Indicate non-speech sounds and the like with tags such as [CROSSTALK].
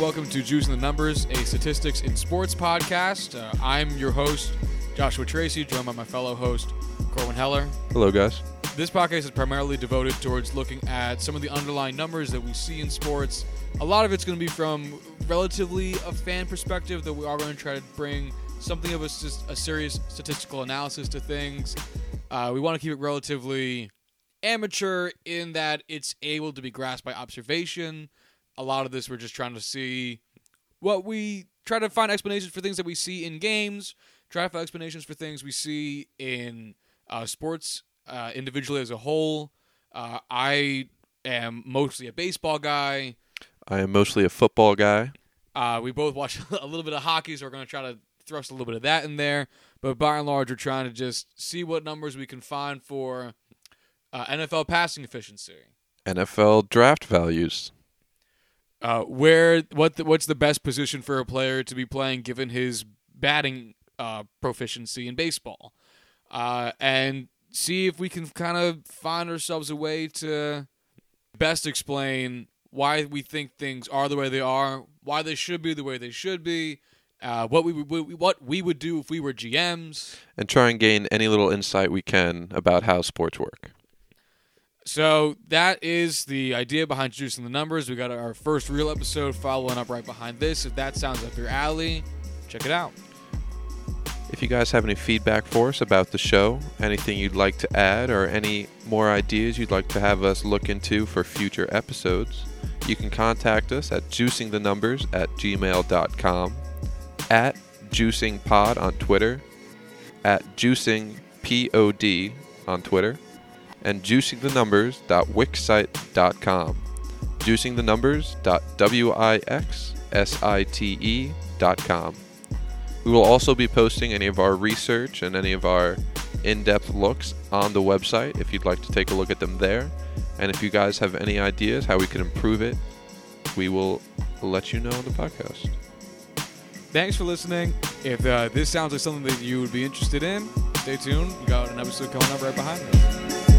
welcome to Juicing the Numbers, a statistics in sports podcast. Uh, I'm your host, Joshua Tracy, joined by my fellow host, Corwin Heller. Hello, guys. This podcast is primarily devoted towards looking at some of the underlying numbers that we see in sports. A lot of it's going to be from relatively a fan perspective, though we are going to try to bring something of a serious statistical analysis to things. Uh, we want to keep it relatively amateur in that it's able to be grasped by observation. A lot of this we're just trying to see what we try to find explanations for things that we see in games, try to find explanations for things we see in uh, sports uh, individually as a whole. Uh, I am mostly a baseball guy. I am mostly a football guy. Uh, we both watch [LAUGHS] a little bit of hockey, so we're going to try to thrust a little bit of that in there. But by and large, we're trying to just see what numbers we can find for uh, NFL passing efficiency. NFL draft values. Uh, where what the, what's the best position for a player to be playing given his batting uh, proficiency in baseball, uh, and see if we can kind of find ourselves a way to best explain why we think things are the way they are, why they should be the way they should be, uh, what we would what we would do if we were GMs. And try and gain any little insight we can about how sports work. So that is the idea behind juicing the numbers. We got our first real episode following up right behind this. If that sounds up your alley, check it out. If you guys have any feedback for us about the show, anything you'd like to add, or any more ideas you'd like to have us look into for future episodes, you can contact us at juicingthenumbers at gmail.com, at juicingpod on Twitter, at juicingpod on Twitter, and juicingthenumbers.wixsite.com, juicingthenumbers.wixsite.com. We will also be posting any of our research and any of our in depth looks on the website if you'd like to take a look at them there. And if you guys have any ideas how we can improve it, we will let you know on the podcast. Thanks for listening. If uh, this sounds like something that you would be interested in, stay tuned. We got an episode coming up right behind this.